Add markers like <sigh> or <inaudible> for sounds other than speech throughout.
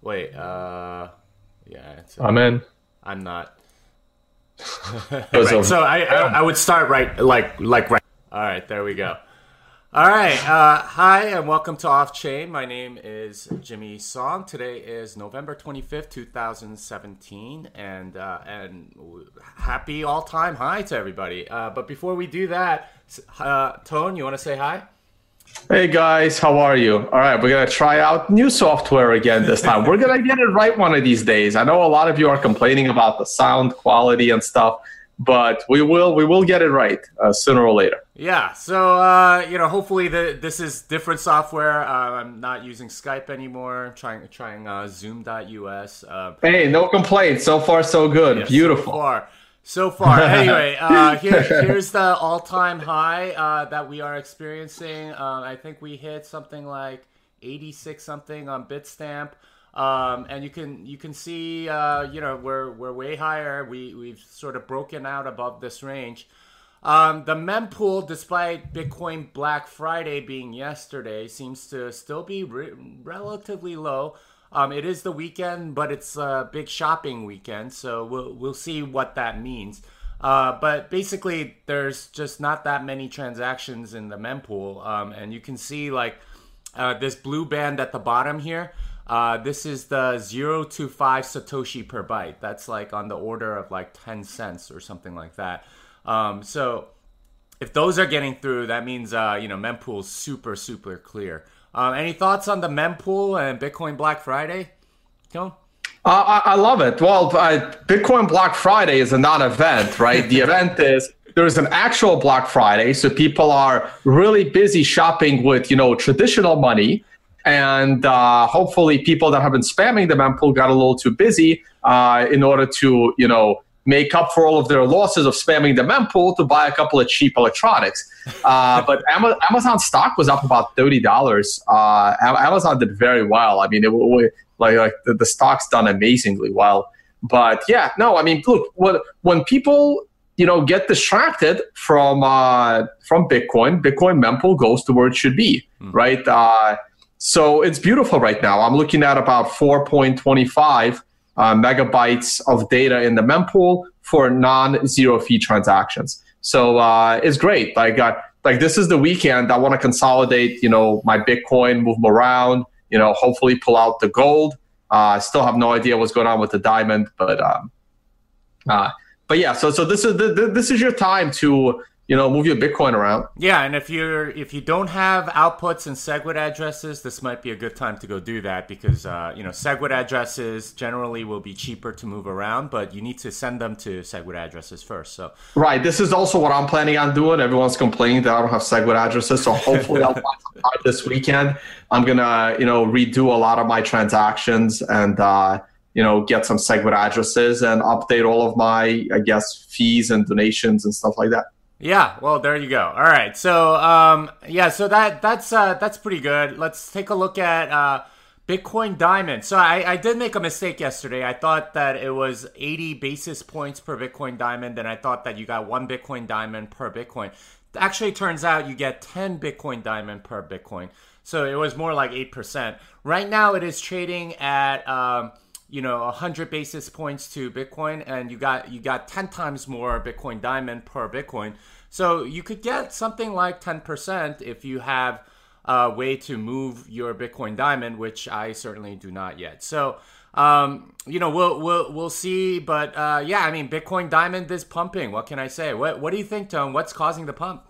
Wait, uh, yeah, it's, I'm in. I'm not. <laughs> Right, so I, I I would start right like like right. All right, there we go. All right, uh, hi and welcome to Off Chain. My name is Jimmy Song. Today is November twenty fifth, two thousand seventeen, and uh, and happy all time high to everybody. Uh, but before we do that, uh, Tone, you want to say hi? Hey guys, how are you? All right, we're gonna try out new software again this time. we're gonna get it right one of these days. I know a lot of you are complaining about the sound quality and stuff, but we will we will get it right uh, sooner or later. Yeah, so uh, you know, hopefully the, this is different software. Uh, I'm not using Skype anymore. I'm trying trying uh, Zoom.us. Uh, Hey, no complaints. So far, so good. So Beautiful. far, so far. <laughs> Anyway, uh, here, <laughs> here's the all-time high uh, that we are experiencing. Um, I think we hit something like 86 something on Bitstamp. Um, and you can you can see uh, you know we're we're way higher. We we've sort of broken out above this range. Um, the mempool, despite Bitcoin Black Friday being yesterday, seems to still be re- relatively low. Um, it is the weekend, but it's a big shopping weekend, so we'll we'll see what that means. Uh, but basically, there's just not that many transactions in the mempool, um, and you can see like uh, this blue band at the bottom here. Uh, this is the zero to five satoshi per byte. That's like on the order of like ten cents or something like that. Um, so if those are getting through, that means uh, you know mempool's super super clear. Um, any thoughts on the mempool and Bitcoin Black Friday? Tone? Uh, I, I love it. Well, uh, Bitcoin Black Friday is a non-event, right? the <laughs> event is there's an actual Black Friday, so people are really busy shopping with you know traditional money, and uh, hopefully people that have been spamming the mempool got a little too busy uh, in order to you know make up for all of their losses of spamming the mempool to buy a couple of cheap electronics. <laughs> Uh, but Ama- Amazon stock was up about thirty dollars. Uh, Am- Amazon did very well. I mean, it, w- like like the, the stock's done amazingly well. But yeah, no, I mean, look, when when people you know get distracted from uh, from Bitcoin, Bitcoin mempool goes to where it should be, right? Uh, so it's beautiful right now. I'm looking at about 4.25 uh, megabytes of data in the mempool for non-zero fee transactions. So uh, it's great. Like uh, like this is the weekend. I want to consolidate, you know, my Bitcoin, move them around. You know, hopefully pull out the gold. Uh, I still have no idea what's going on with the diamond, but um, uh, but yeah. So so this is the, the, this is your time to you know move your Bitcoin around. Yeah, and if you're if you don't have outputs and SegWit addresses, this might be a good time to go do that because uh, you know SegWit addresses generally will be cheaper to move around, but you need to send them to SegWit addresses first. So Right. This is also what I'm planning on doing. Everyone's complaining that I don't have SegWit addresses, so hopefully I'll find some time this weekend. I'm gonna, you know, redo a lot of my transactions and uh, you know get some SegWit addresses and update all of my, I guess, fees and donations and stuff like that. Yeah, well, there you go. All right, so um, yeah, so that that's uh, that's pretty good. Let's take a look at uh, Bitcoin Diamond. So I, I did make a mistake yesterday. I thought that it was 80 basis points per Bitcoin Diamond, and I thought that you got one Bitcoin Diamond per Bitcoin. Actually, turns out you get 10 Bitcoin Diamond per Bitcoin. So it was more like 8%. Right now, it is trading at. Um, you know 100 basis points to bitcoin and you got you got 10 times more bitcoin diamond per bitcoin. So you could get something like 10% if you have a way to move your bitcoin diamond which i certainly do not yet. So um, you know we'll we'll we'll see but uh, yeah i mean bitcoin diamond is pumping. What can i say? What what do you think Tone what's causing the pump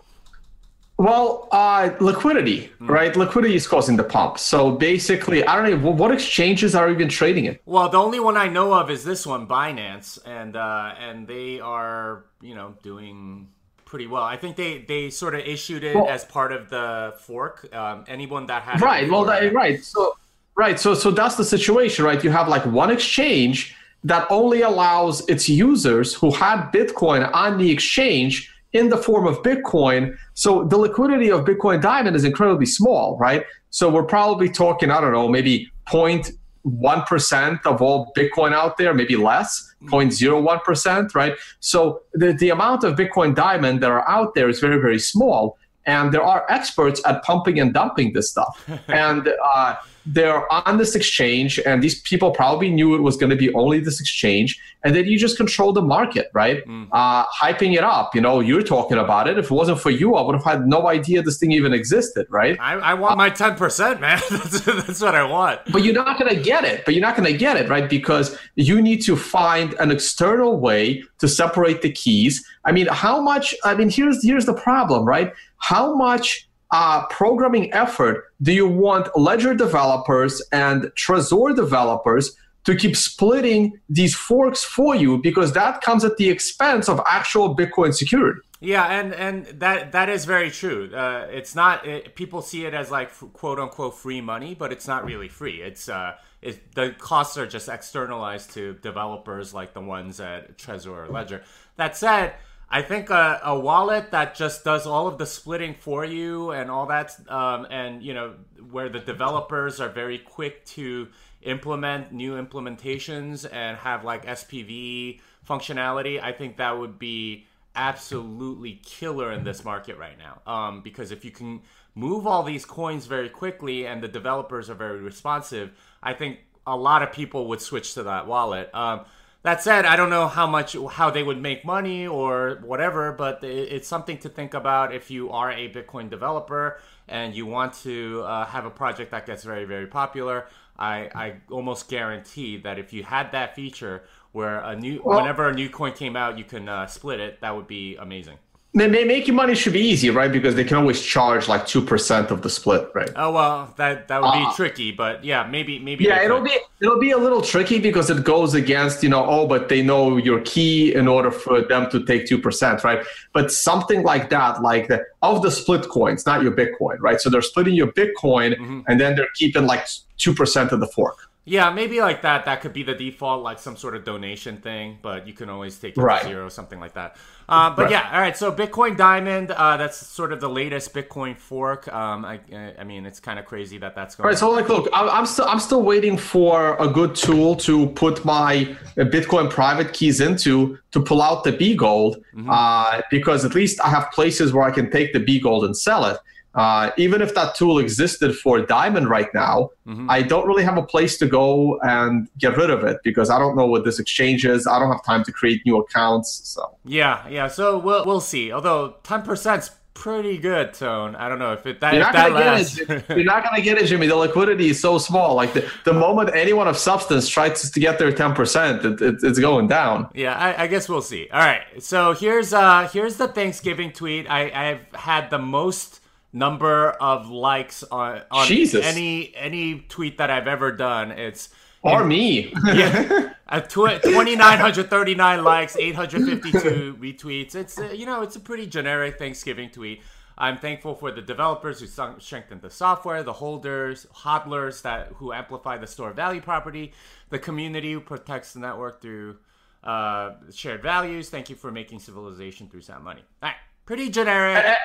Well, uh, liquidity, right? Liquidity is causing the pump. So basically, I don't know what exchanges are even trading it. Well, the only one I know of is this one, Binance, and uh, and they are you know doing pretty well. I think they they sort of issued it Well- as part of the fork. Um, anyone that had right well that, right so right so so that's the situation right you have like one exchange that only allows its users who had bitcoin on the exchange in the form of bitcoin. So the liquidity of bitcoin diamond is incredibly small right? So we're probably talking i don't know maybe 0.1% of all bitcoin out there maybe less 0.01% right? So the, the amount of bitcoin diamond that are out there is very very small and there are experts at pumping and dumping this stuff. <laughs> And uh, they're on this exchange, and these people probably knew it was going to be only this exchange, and then you just control the market, right? Mm. Uh, hyping it up. You know, you're talking about it. If it wasn't for you, I would have had no idea this thing even existed, right? I, I want uh, my ten percent, man. <laughs> that's, that's what I want. But you're not going to get it. But you're not going to get it, right? Because you need to find an external way to separate the keys. I mean, how much? I mean, here's here's the problem, right? How much uh, programming effort. Do you want ledger developers and trezor developers to keep splitting these forks for you? Because that comes at the expense of actual bitcoin security. Yeah and and that that is very true. Uh, it's not it, people see it as like quote unquote free money but it's not really free. It's uh it, the costs are just externalized to developers like the ones at trezor or ledger. That said I think a, a, wallet that just does all of the splitting for you and all that, um, and you know where the developers are very quick to implement new implementations and have like SPV functionality. I think that would be absolutely killer in this market right now. Um, because if you can move all these coins very quickly and the developers are very responsive, I think a lot of people would switch to that wallet. Um, that said, I don't know how much how they would make money or whatever, but it's something to think about if you are a Bitcoin developer and you want to uh, have a project that gets very very popular. I, I almost guarantee that if you had that feature where a new well, whenever a new coin came out, you can uh, split it, that would be amazing making money should be easy, right? Because they can always charge like two percent of the split, right? Oh well, that that would be uh, tricky, but yeah, maybe maybe. Yeah, it'll be it'll be a little tricky because it goes against you know oh, but they know your key in order for them to take two percent, right? But something like that, like the of the split coins, not your Bitcoin, right? So they're splitting your Bitcoin mm-hmm. and then they're keeping like two percent of the fork. Yeah, maybe like that. That could be the default, like some sort of donation thing, but you can always take it right. to zero, something like that. Uh, but right. yeah, all right. So Bitcoin Diamond, uh, that's sort of the latest Bitcoin fork. Um, I, I mean, it's kind of crazy that that's going. All right. So like, look, I'm still I'm still waiting for a good tool to put my Bitcoin private keys into to pull out the B gold, mm-hmm. uh, because at least I have places where I can take the B gold and sell it. Uh, even if that tool existed for Diamond right now, mm-hmm. I don't really have a place to go and get rid of it because I don't know what this exchange is. I don't have time to create new accounts. So yeah, yeah. So we'll we'll see. Although ten percent's pretty good, Tone. I don't know if it that, you're not that gonna lasts. Get it, <laughs> you're not gonna get it, Jimmy. The liquidity is so small. Like the, the moment anyone of substance tries to get their ten percent, it, it, it's going down. Yeah, I, I, guess we'll see. All right. So here's uh here's the Thanksgiving tweet. I I've had the most number of likes on, on Jesus. any any tweet that I've ever done. It's or me. yeah, tw- 2939 likes, 852 retweets. It's uh, you know it's a pretty generic Thanksgiving tweet. I'm thankful for the developers who strengthened the software, the holders, hodlers that who amplify the store value property, the community who protects the network through uh, shared values. Thank you for making civilization through sound money. All right, pretty generic.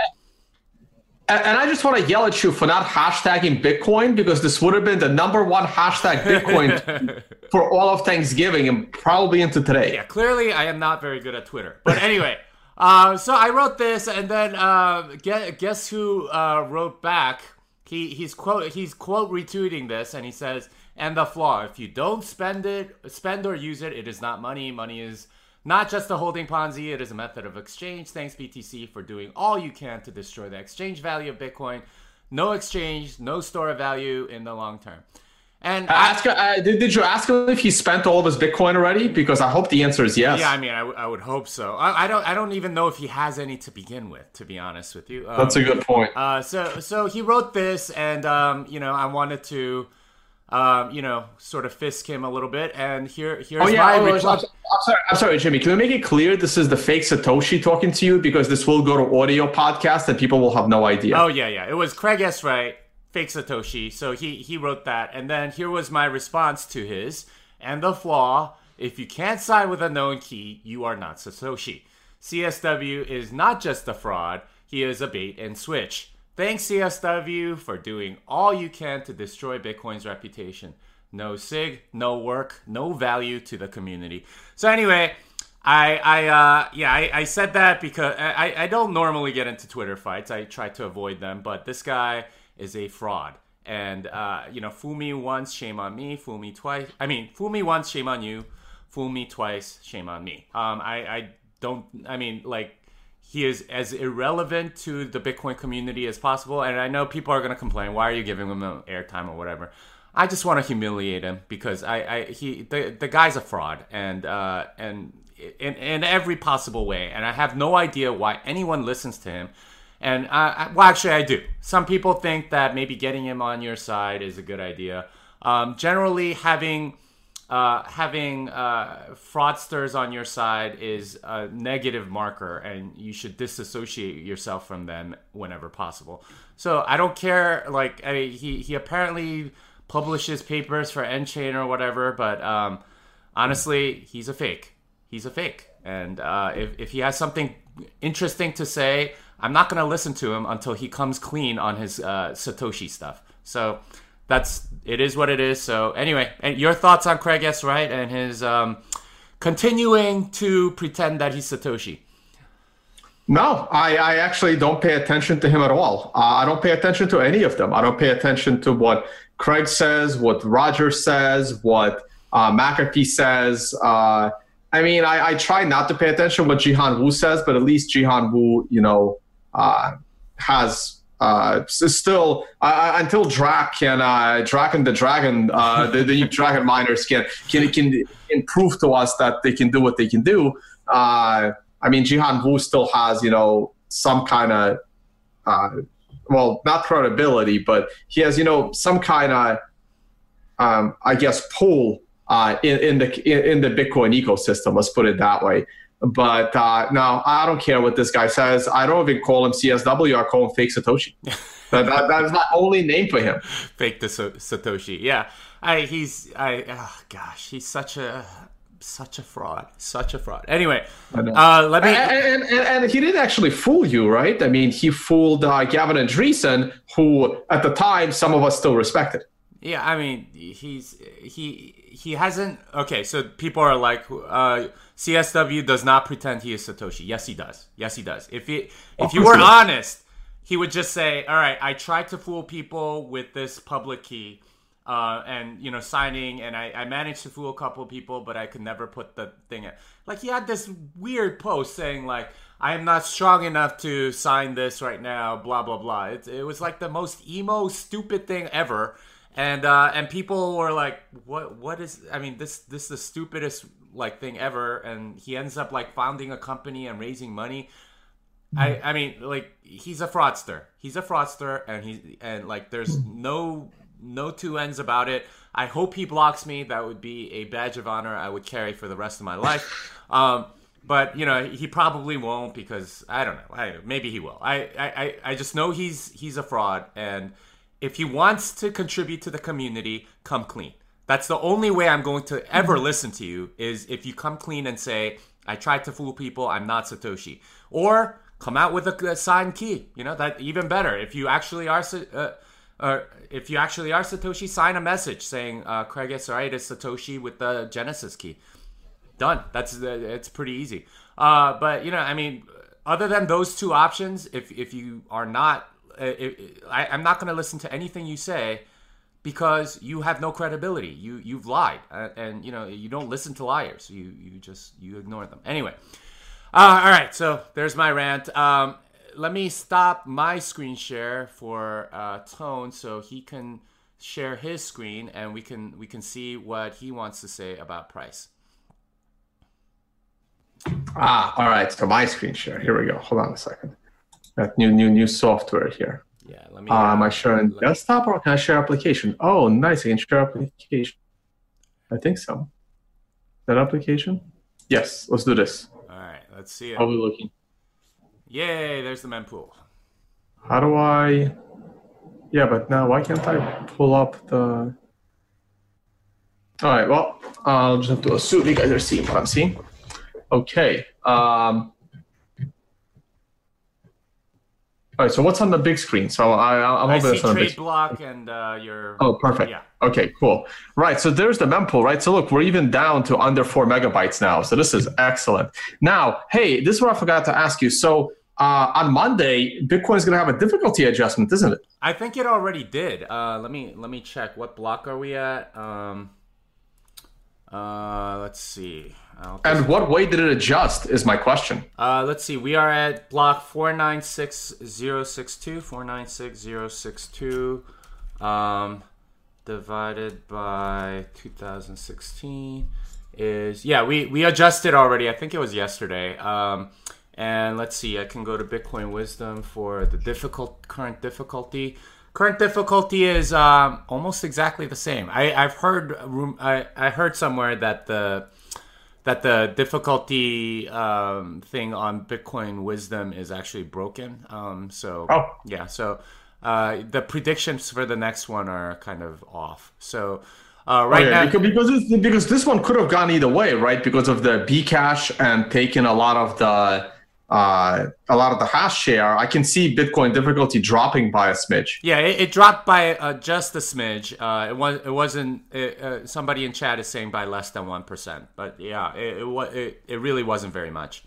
And I just want to yell at you for not hashtagging Bitcoin because this would have been the number one hashtag Bitcoin <laughs> for all of Thanksgiving and probably into today. Yeah, clearly I am not very good at Twitter. But anyway, uh, so I wrote this, and then uh, guess, guess who uh, wrote back? He he's quote he's quote retweeting this, and he says, "And the flaw: if you don't spend it, spend or use it, it is not money. Money is." Not just a holding Ponzi, it is a method of exchange. Thanks, BTC, for doing all you can to destroy the exchange value of Bitcoin. No exchange, no store of value in the long term. And uh, ask, uh, did, did you ask him if he spent all of his Bitcoin already? Because I hope the answer is yes. Yeah, I mean, I, w- I would hope so. I, I, don't. I don't even know if he has any to begin with. To be honest with you, um, that's a good point. Uh, so, so he wrote this, and um, you know, I wanted to um, you know, sort of fisk him a little bit. And here, here's oh, yeah. my oh, reply. I'm, sorry, I'm sorry, Jimmy. Can we make it clear this is the fake Satoshi talking to you because this will go to audio podcast and people will have no idea. Oh yeah, yeah. It was Craig S. Wright, fake Satoshi. So he he wrote that, and then here was my response to his. And the flaw: if you can't sign with a known key, you are not Satoshi. CSW is not just a fraud; he is a bait and switch. Thanks, CSW, for doing all you can to destroy Bitcoin's reputation. No SIG, no work, no value to the community. So anyway, I, I, uh, yeah, I, I said that because I, I don't normally get into Twitter fights. I try to avoid them, but this guy is a fraud. And uh, you know, fool me once, shame on me. Fool me twice. I mean, fool me once, shame on you. Fool me twice, shame on me. Um, I, I don't. I mean, like he is as irrelevant to the Bitcoin community as possible. And I know people are going to complain, why are you giving him airtime or whatever? I just want to humiliate him because I, I he the, the guy's a fraud and uh, and in, in every possible way. And I have no idea why anyone listens to him. And I, well, actually, I do. Some people think that maybe getting him on your side is a good idea. Um, generally, having uh, having uh, fraudsters on your side is a negative marker, and you should disassociate yourself from them whenever possible. So I don't care. Like I mean, he he apparently publishes papers for nChain or whatever, but um, honestly, he's a fake. He's a fake, and uh, if if he has something interesting to say, I'm not gonna listen to him until he comes clean on his uh, Satoshi stuff. So that's it is what it is. So anyway, and your thoughts on Craig S. Wright and his um, continuing to pretend that he's Satoshi? No, I, I actually don't pay attention to him at all. Uh, I don't pay attention to any of them. I don't pay attention to what Craig says, what Roger says, what uh, McAfee says. Uh, I mean, I, I, try not to pay attention what Jihan Wu says, but at least Jihan Wu, you know, uh, has uh, still uh, until Drac can uh, Drac and the Dragon, uh, <laughs> the, the Dragon miners can, can can can prove to us that they can do what they can do. Uh, I mean, Jihan Wu still has you know some kind of uh, well, not credibility, but he has you know some kind of um, I guess pull uh, in, in the in, in the Bitcoin ecosystem. Let's put it that way. But uh, no, I don't care what this guy says. I don't even call him CSW. I call him Fake Satoshi. <laughs> that, that, that is my only name for him. Fake the Satoshi. Yeah, I he's I oh gosh, he's such a such a fraud, such a fraud. Anyway, uh, let me. And, and, and, he didn't actually fool you, right? I mean, he fooled uh, Gavin Andresen, who at the time some of us still respected. Yeah, I mean, he's he he hasn't. Okay, so people are like, uh, CSW does not pretend he is Satoshi. Yes, he does. Yes, he does. If he if you were honest, he would just say, "All right, I tried to fool people with this public key." Uh, and you know signing and I, I managed to fool a couple of people but i could never put the thing in like he had this weird post saying like i am not strong enough to sign this right now blah blah blah it, it was like the most emo stupid thing ever and uh, and people were like what what is i mean this this is the stupidest like thing ever. And he ends up like founding a company and raising money. I. I mean like he's a fraudster. He's a fraudster and he and like there's no no two ends about it. I hope he blocks me. That would be a badge of honor i would carry for the rest of my life. <laughs> Um, but you know he probably won't because i don't know. I, maybe he will. I, I i just know he's he's a fraud and if he wants to contribute to the community come clean that's the only way I'm going to ever mm-hmm. listen to you is if you come clean and say, I tried to fool people, I'm not Satoshi. Or come out with a, a signed key. You know, that even better. If you actually are uh, uh, if you actually are Satoshi, sign a message saying uh, Craig S. Wright is Satoshi with the Genesis key. Done. That's uh, it's pretty easy. Uh, but you know, I mean, other than those two options, if if you are not, uh, I, I'm not going to listen to anything you say because you have no credibility. You you've lied, uh, and you know you don't listen to liars. You you just you ignore them. Anyway, uh, all right. So there's my rant. Um, let me stop my screen share for uh, Tone so he can share his screen and we can we can see what he wants to say about price. Ah, all right. So my screen share. Here we go. Hold on a second. Got new new new software here. Yeah, let me. Uh, am I sharing desktop or can I share application? Oh, nice. I can share application. I think so. That application? Yes, let's do this. All right, let's see it. How are we looking? Yay, there's the mempool. How do I. Yeah, but now why can't I pull up the. All right, well, I'll just have to assume you guys are seeing what I'm seeing. Okay. Um, all right, so what's on the big screen? So I, I'm I see trade big... block and uh, your. Oh, perfect. Yeah. Okay, cool. Right, so there's the mempool, right? So look, we're even down to under four megabytes now. So this is excellent. Now, hey, this is what I forgot to ask you. So uh, on Monday, Bitcoin is going to have a difficulty adjustment, isn't it? I think it already did. Uh, let me let me check. What block are we at? Um, uh, let's see. And what way did it adjust? Is my question. Uh, let's see. We are at block four nine six zero six two. Four nine six zero six two. Um, divided by 2016 is yeah we we adjusted already. I think it was yesterday. Um, and let's see. I can go to Bitcoin Wisdom for the difficult current difficulty. Current difficulty is um, almost exactly the same. I, I've heard I, I heard somewhere that the that the difficulty um, thing on Bitcoin Wisdom is actually broken. Um, so oh. yeah, so uh, the predictions for the next one are kind of off. So uh, right oh, yeah, now, because because, because this one could have gone either way, right? Because of the Bcash and taking a lot of the uh, a lot of the hash share, I can see Bitcoin difficulty dropping by a smidge. Yeah, it, it dropped by uh, just a smidge. Uh, it was it wasn't. It, uh, somebody in chat is saying by less than one percent, but yeah, it, it it, it really wasn't very much.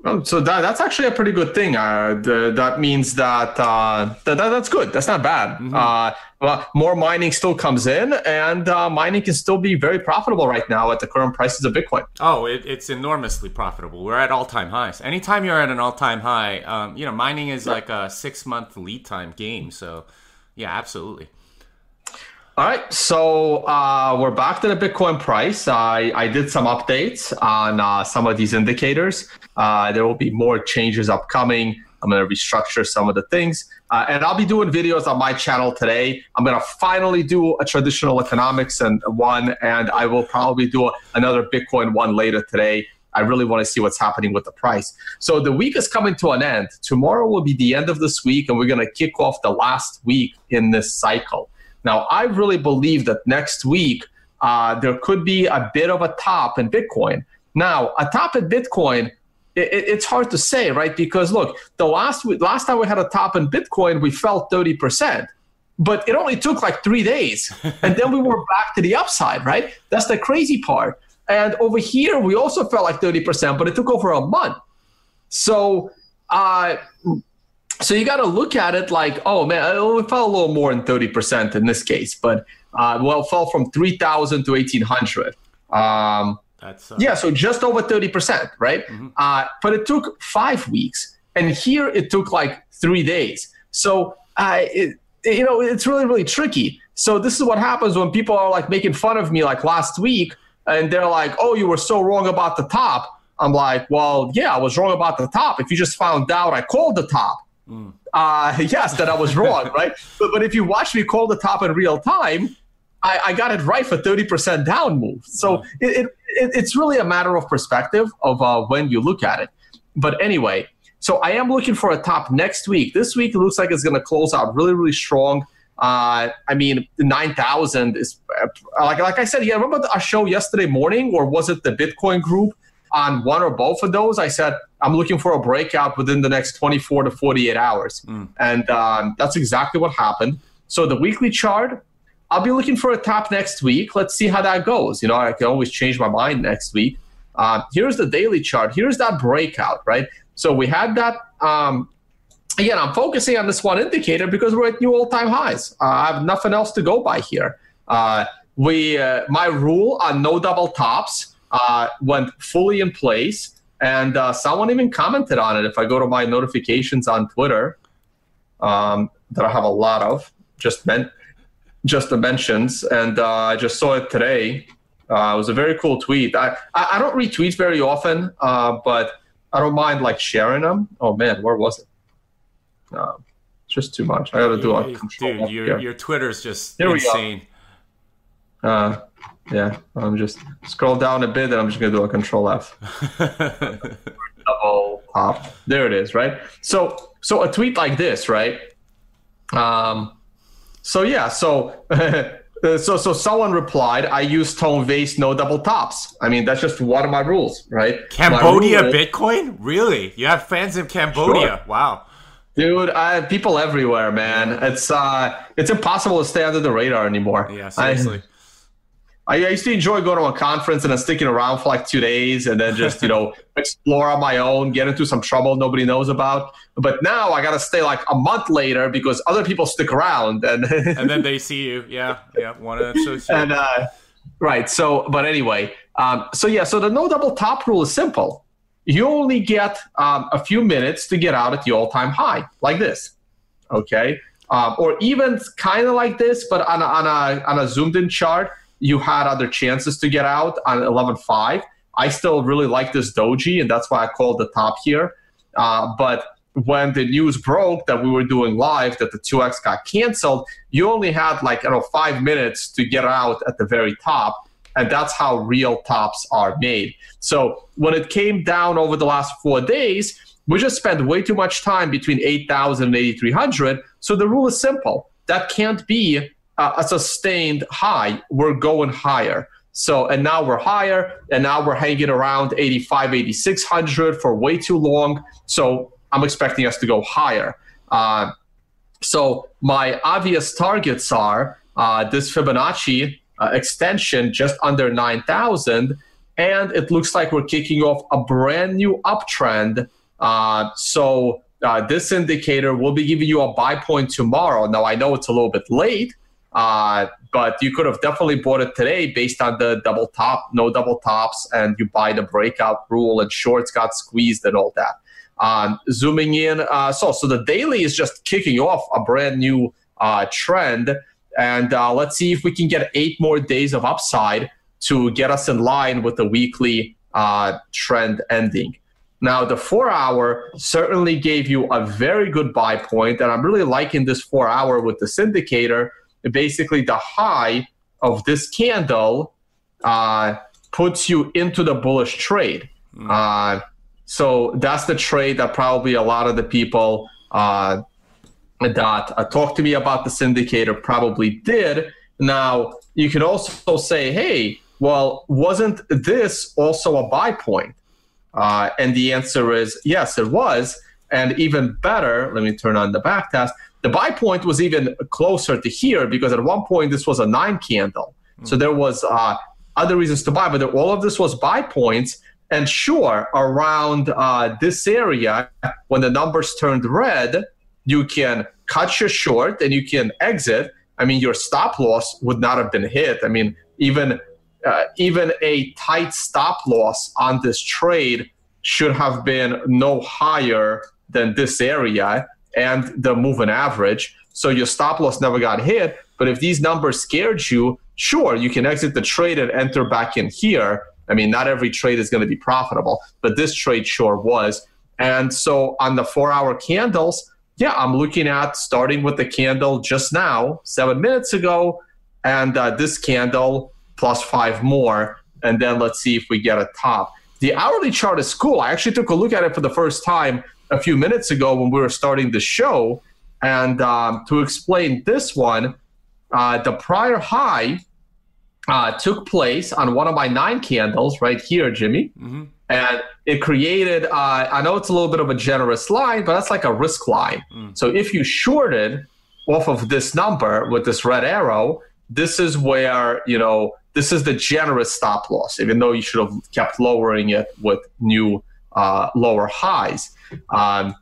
Well, so that, that's actually a pretty good thing. Uh, the, that means that, uh, that, that, that's good. That's not bad. Mm-hmm. Uh, well, more mining still comes in, and uh, mining can still be very profitable right now at the current prices of Bitcoin. Oh, it, it's enormously profitable. We're at all time highs. Anytime you're at an all time high, um, you know, mining is like a six month lead time game. So, yeah, absolutely. All right, so uh, we're back to the Bitcoin price. I, I did some updates on uh, some of these indicators. Uh, there will be more changes upcoming. I'm going to restructure some of the things. Uh, and I'll be doing videos on my channel today. I'm going to finally do a traditional economics and one, and I will probably do another Bitcoin one later today. I really want to see what's happening with the price. So the week is coming to an end. Tomorrow will be the end of this week, and we're going to kick off the last week in this cycle. Now, I really believe that next week uh, there could be a bit of a top in Bitcoin. Now, a top in Bitcoin, it, it's hard to say, right? Because look, the last last time we had a top in Bitcoin, we fell thirty percent, but it only took like three days, <laughs> and then we were back to the upside, right? That's the crazy part. And over here, we also felt like thirty percent, but it took over a month. So. Uh, so you got to look at it like, oh man, it fell a little more than 30% in this case, but uh, well, it fell from 3,000 to 1,800. Um, That's, uh... Yeah, so just over 30%, right? Mm-hmm. Uh, but it took five weeks. And here it took like three days. So, uh, it, you know, it's really, really tricky. So this is what happens when people are like making fun of me like last week and they're like, oh, you were so wrong about the top. I'm like, well, yeah, I was wrong about the top. If you just found out I called the top, Mm. Uh, <laughs> yes, that I was wrong, right? But, but if you watch me call the top in real time, I, I got it right for 30% down move. So mm. it, it, it's really a matter of perspective of uh, when you look at it. But anyway, so I am looking for a top next week. This week it looks like it's going to close out really, really strong. Uh, I mean, 9,000 is uh, like like I said. Yeah, remember our show yesterday morning, or was it the Bitcoin group? On one or both of those, I said, I'm looking for a breakout within the next 24 to 48 hours. Mm. And um, that's exactly what happened. So the weekly chart, I'll be looking for a top next week. Let's see how that goes. You know, I can always change my mind next week. Uh, here's the daily chart. Here's that breakout, right? So we had that. Um, again, I'm focusing on this one indicator because we're at new all-time highs. Uh, I have nothing else to go by here. Uh, we, uh, my rule on no double tops uh, went fully in place. And uh, someone even commented on it. If I go to my notifications on Twitter, um, that I have a lot of, just meant just the mentions, and uh, I just saw it today. Uh, it was a very cool tweet. I, I, I don't retweet very often, uh, but I don't mind like sharing them. Oh man, where was it? Uh, just too much. I got to do a control. Dude, your, your Twitter's just Here insane. Uh, yeah, I'm just scroll down a bit and I'm just gonna do a control F. <laughs> Double top. There it is, right? So so a tweet like this, right? Um so yeah, so <laughs> so so someone replied, I use Tone Vays, no double tops. I mean that's just one of my rules, right? Cambodia rule Bitcoin? Really? You have fans in Cambodia. Sure. Wow. Dude, I have people everywhere, man. It's uh it's impossible to stay under the radar anymore. Yeah, seriously. I, I, I used to enjoy going to a conference and then sticking around for like two days and then just, you know, <laughs> explore on my own, get into some trouble nobody knows about. But now I got to stay like a month later because other people stick around and <laughs> and then they see you. Yeah. Yeah. One of them. And, uh, right. So, but anyway, um, so yeah, so the no double top rule is simple. You only get um, a few minutes to get out at the all time high, like this. Okay. Um, or even kind of like this, but on a, on a, on a zoomed in chart you had other chances to get out on 11.5. I still really like this doji, and that's why I called the top here. Uh, but when the news broke that we were doing live, that the 2x got canceled, you only had like, I don't know, five minutes to get out at the very top. And that's how real tops are made. So when it came down over the last four days, we just spent way too much time between 8,000 and 8,300. So the rule is simple. That can't be uh, a sustained high, we're going higher. So, and now we're higher, and now we're hanging around 85, 8600 for way too long. So, I'm expecting us to go higher. Uh, so, my obvious targets are uh, this Fibonacci uh, extension just under 9000, and it looks like we're kicking off a brand new uptrend. Uh, so, uh, this indicator will be giving you a buy point tomorrow. Now, I know it's a little bit late uh, but you could have definitely bought it today based on the double top, no double tops, and you buy the breakout rule and shorts got squeezed and all that. Um, zooming in, uh, so so the daily is just kicking off a brand new uh, trend, and uh, let's see if we can get eight more days of upside to get us in line with the weekly uh, trend ending. Now, the four hour certainly gave you a very good buy point, and I'm really liking this four hour with this indicator basically the high of this candle uh, puts you into the bullish trade. Mm. Uh, so that's the trade that probably a lot of the people uh, that uh, talked to me about this indicator probably did. Now, you can also say, hey, well, wasn't this also a buy point? Uh, and the answer is yes, it was. And even better, let me turn on the back test. The buy point was even closer to here because at one point this was a nine candle. Mm. So there was uh, other reasons to buy, but all of this was buy points. And sure, around uh, this area, when the numbers turned red, you can cut your short and you can exit. I mean, your stop loss would not have been hit. I mean, even uh, even a tight stop loss on this trade should have been no higher than this area and the moving average. So your stop loss never got hit. But if these numbers scared you, sure, you can exit the trade and enter back in here. I mean, not every trade is going to be profitable, but this trade sure was. And so on the four hour candles, yeah, I'm looking at starting with the candle just now, seven minutes ago, and uh, this candle plus five more. And then let's see if we get a top. The hourly chart is cool. I actually took a look at it for the first time a few minutes ago when we were starting the show. And um, to explain this one, uh, the prior high uh, took place on one of my nine candles right here, Jimmy. Mm-hmm. And it created, uh, I know it's a little bit of a generous line, but that's like a risk line. Mm. So if you shorted off of this number with this red arrow, this is where, you know, this is the generous stop loss, even though you should have kept lowering it with new uh, lower highs. Um,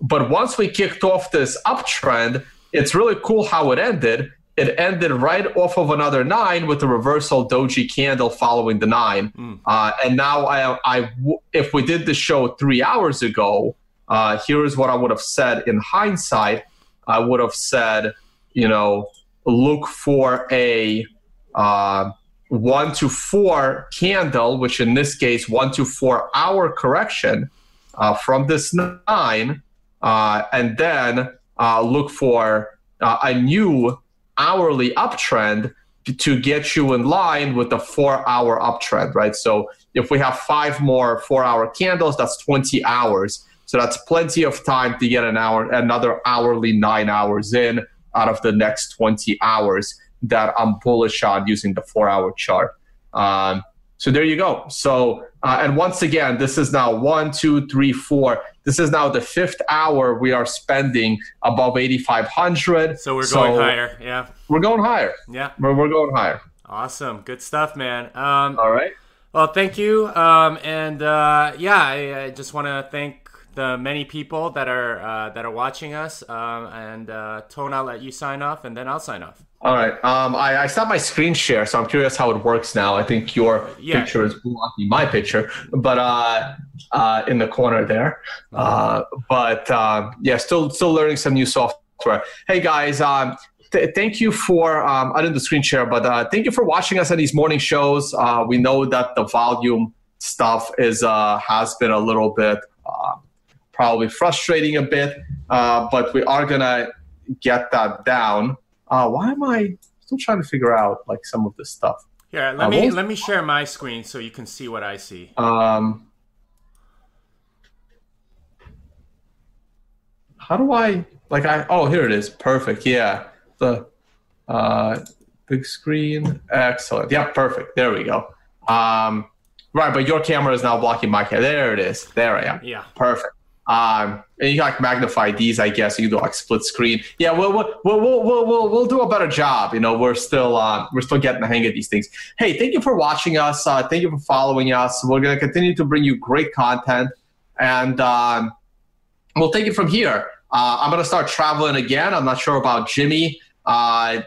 but once we kicked off this uptrend, it's really cool how it ended. It ended right off of another nine with a reversal doji candle following the nine. Mm. Uh, and now, I, I, if we did the show three hours ago, uh, here's what I would have said in hindsight. I would have said, you know, look for a uh, one to four candle, which in this case, one to four hour correction uh, from this nine, uh, and then uh, look for uh, a new hourly uptrend to get you in line with the four hour uptrend, right? So if we have five more four hour candles, that's 20 hours. So that's plenty of time to get an hour, another hourly nine hours in out of the next 20 hours that I'm bullish on using the four hour chart. Um, so there you go. So, uh, and once again, this is now one, two, three, four. This is now the fifth hour we are spending above 8,500. So we're going so higher. Yeah. We're going higher. Yeah. We're, we're going higher. Awesome, good stuff, man. Um, All right. Well, thank you. Um, and uh, yeah, I, I just want to thank the many people that are uh, that are watching us. Um, and uh, Tone, I'll let you sign off, and then I'll sign off. All right. Um, I, I stopped my screen share, so I'm curious how it works now. I think your Yeah. picture is blocking my picture, but uh, uh, in the corner there. Uh, but um, yeah, still still learning some new software. Hey guys, um, th- thank you for um, I didn't do screen share, but uh, thank you for watching us on these morning shows. Uh, we know that the volume stuff is uh, has been a little bit uh, probably frustrating a bit, uh, but we are gonna get that down. Uh, why am I still trying to figure out like some of this stuff? Here, let Uh, me let me share my screen so you can see what I see. Um, how do I like I oh here it is. Perfect. Yeah. The uh big screen. Excellent. Yeah perfect. There we go. Um right but your camera is now blocking my camera there it is. There I am. Yeah. perfect um and you like magnify these I guess you do like split screen. Yeah we'll we'll we'll we'll, we'll, we'll, do a better job you know we're still uh, we're still getting the hang of these things. Hey thank you for watching us uh, thank you for following us. We're to continue to bring you great content. And um, we'll take it from here. Uh, i'm to start traveling again. I'm not sure about jimmy. Uh,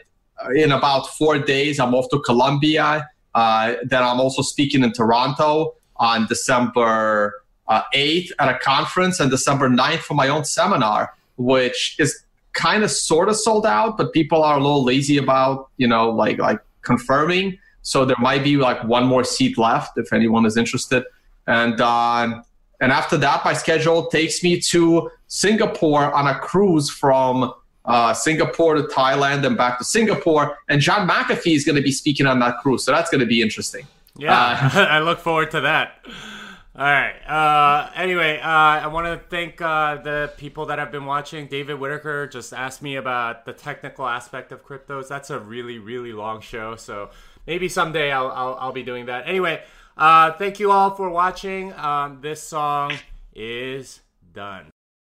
in about four days i'm off to colombia. Uh, then i'm also speaking in toronto on december uh, 8th at a conference and december 9th for my own seminar which is kind of sort of sold out but people are a little lazy about you know like like confirming. So there might be like one more seat left if anyone is interested. And um, and after that my schedule takes me to singapore on a cruise from uh, singapore to thailand and back to singapore. And john mcafee is going to be speaking on that cruise so that's going to be interesting. Yeah, <laughs> I look forward to that. All right. Uh, anyway, uh, I want to thank uh, the people that have been watching. David Whitaker just asked me about the technical aspect of cryptos. That's a really, really long show, so maybe someday I'll I'll, I'll be doing that. Anyway, uh, thank you all for watching. Um, this song is done.